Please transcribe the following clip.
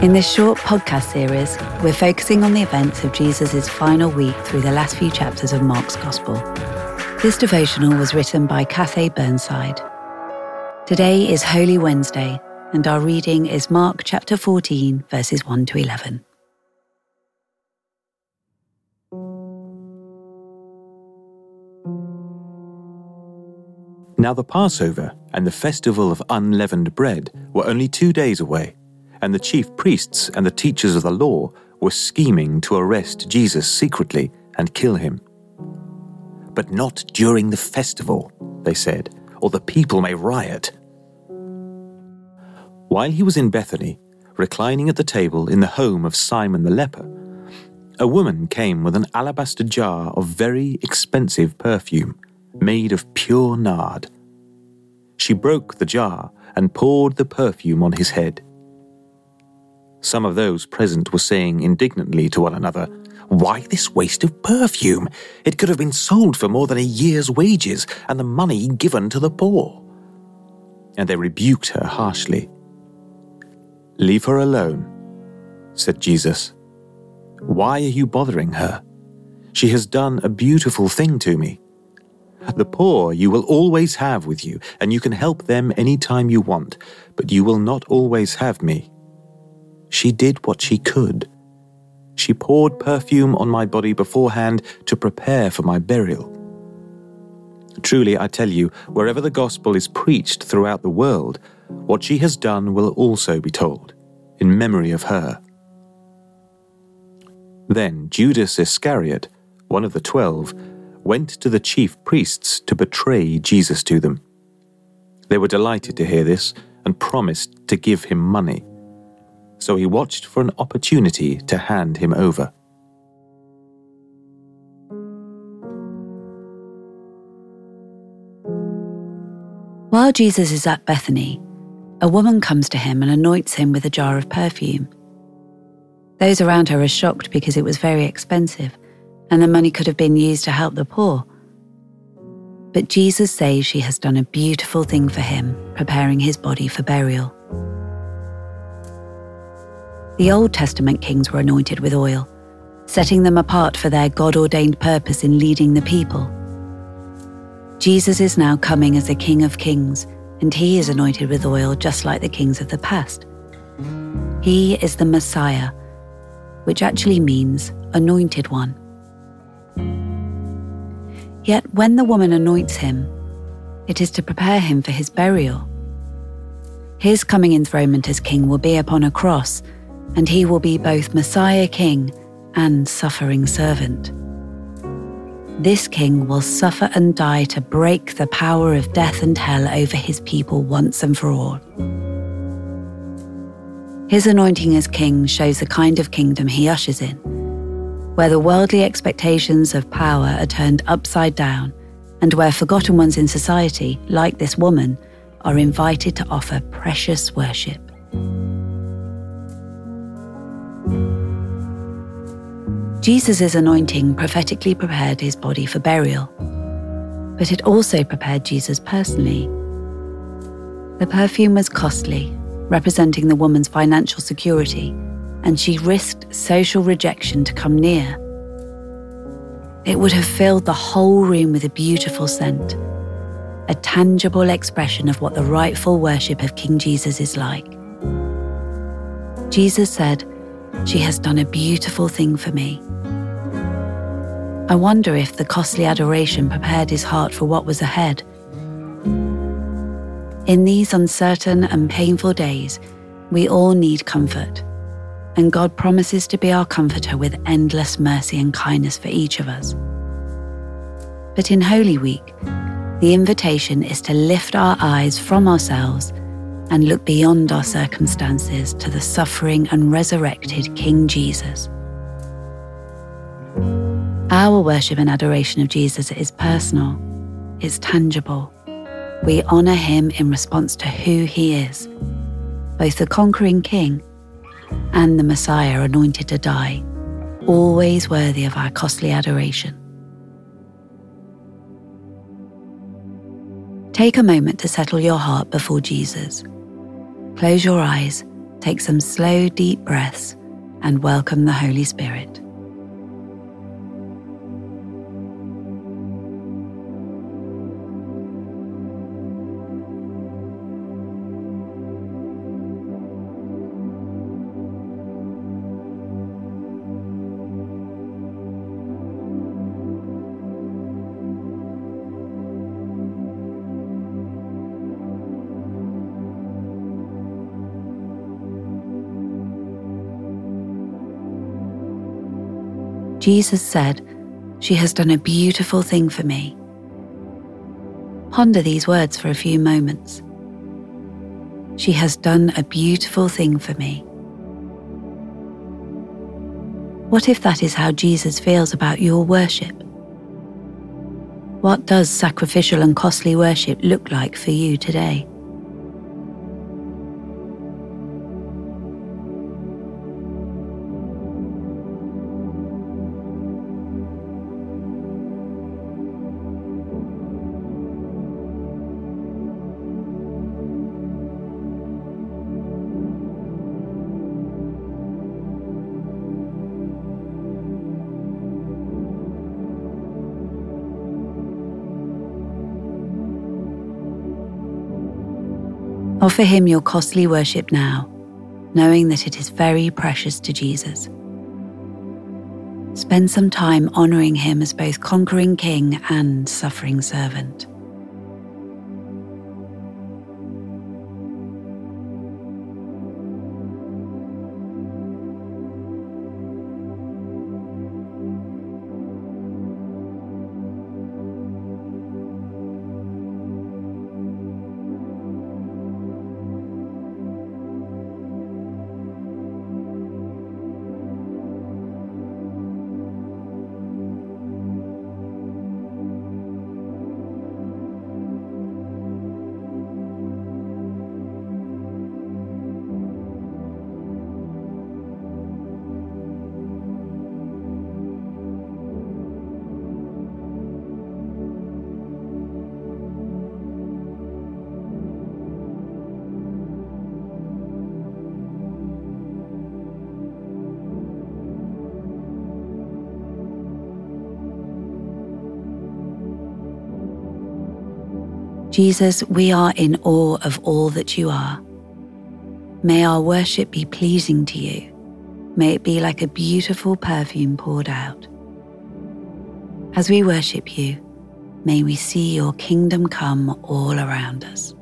In this short podcast series, we're focusing on the events of Jesus' final week through the last few chapters of Mark's Gospel. This devotional was written by Cathay Burnside. Today is Holy Wednesday, and our reading is Mark chapter 14, verses 1 to 11. Now the Passover and the festival of unleavened bread were only two days away and the chief priests and the teachers of the law were scheming to arrest Jesus secretly and kill him. But not during the festival, they said, or the people may riot. While he was in Bethany, reclining at the table in the home of Simon the leper, a woman came with an alabaster jar of very expensive perfume, made of pure nard. She broke the jar and poured the perfume on his head. Some of those present were saying indignantly to one another, Why this waste of perfume? It could have been sold for more than a year's wages and the money given to the poor. And they rebuked her harshly. Leave her alone, said Jesus. Why are you bothering her? She has done a beautiful thing to me. The poor you will always have with you, and you can help them any time you want, but you will not always have me. She did what she could. She poured perfume on my body beforehand to prepare for my burial. Truly, I tell you, wherever the gospel is preached throughout the world, what she has done will also be told, in memory of her. Then Judas Iscariot, one of the twelve, went to the chief priests to betray Jesus to them. They were delighted to hear this and promised to give him money so he watched for an opportunity to hand him over. While Jesus is at Bethany, a woman comes to him and anoints him with a jar of perfume. Those around her are shocked because it was very expensive and the money could have been used to help the poor. But Jesus says she has done a beautiful thing for him, preparing his body for burial. The Old Testament kings were anointed with oil, setting them apart for their God ordained purpose in leading the people. Jesus is now coming as the King of Kings, and he is anointed with oil just like the kings of the past. He is the Messiah, which actually means anointed one. Yet when the woman anoints him, it is to prepare him for his burial. His coming enthronement as king will be upon a cross and he will be both Messiah King and suffering servant. This king will suffer and die to break the power of death and hell over his people once and for all. His anointing as king shows the kind of kingdom he ushers in, where the worldly expectations of power are turned upside down, and where forgotten ones in society, like this woman, are invited to offer precious worship. Jesus' anointing prophetically prepared his body for burial, but it also prepared Jesus personally. The perfume was costly, representing the woman's financial security, and she risked social rejection to come near. It would have filled the whole room with a beautiful scent, a tangible expression of what the rightful worship of King Jesus is like. Jesus said, She has done a beautiful thing for me. I wonder if the costly adoration prepared his heart for what was ahead. In these uncertain and painful days, we all need comfort, and God promises to be our comforter with endless mercy and kindness for each of us. But in Holy Week, the invitation is to lift our eyes from ourselves and look beyond our circumstances to the suffering and resurrected King Jesus. Our worship and adoration of Jesus is personal, it's tangible. We honour him in response to who he is, both the conquering king and the Messiah anointed to die, always worthy of our costly adoration. Take a moment to settle your heart before Jesus. Close your eyes, take some slow, deep breaths, and welcome the Holy Spirit. Jesus said, She has done a beautiful thing for me. Ponder these words for a few moments. She has done a beautiful thing for me. What if that is how Jesus feels about your worship? What does sacrificial and costly worship look like for you today? Offer him your costly worship now, knowing that it is very precious to Jesus. Spend some time honoring him as both conquering king and suffering servant. Jesus, we are in awe of all that you are. May our worship be pleasing to you. May it be like a beautiful perfume poured out. As we worship you, may we see your kingdom come all around us.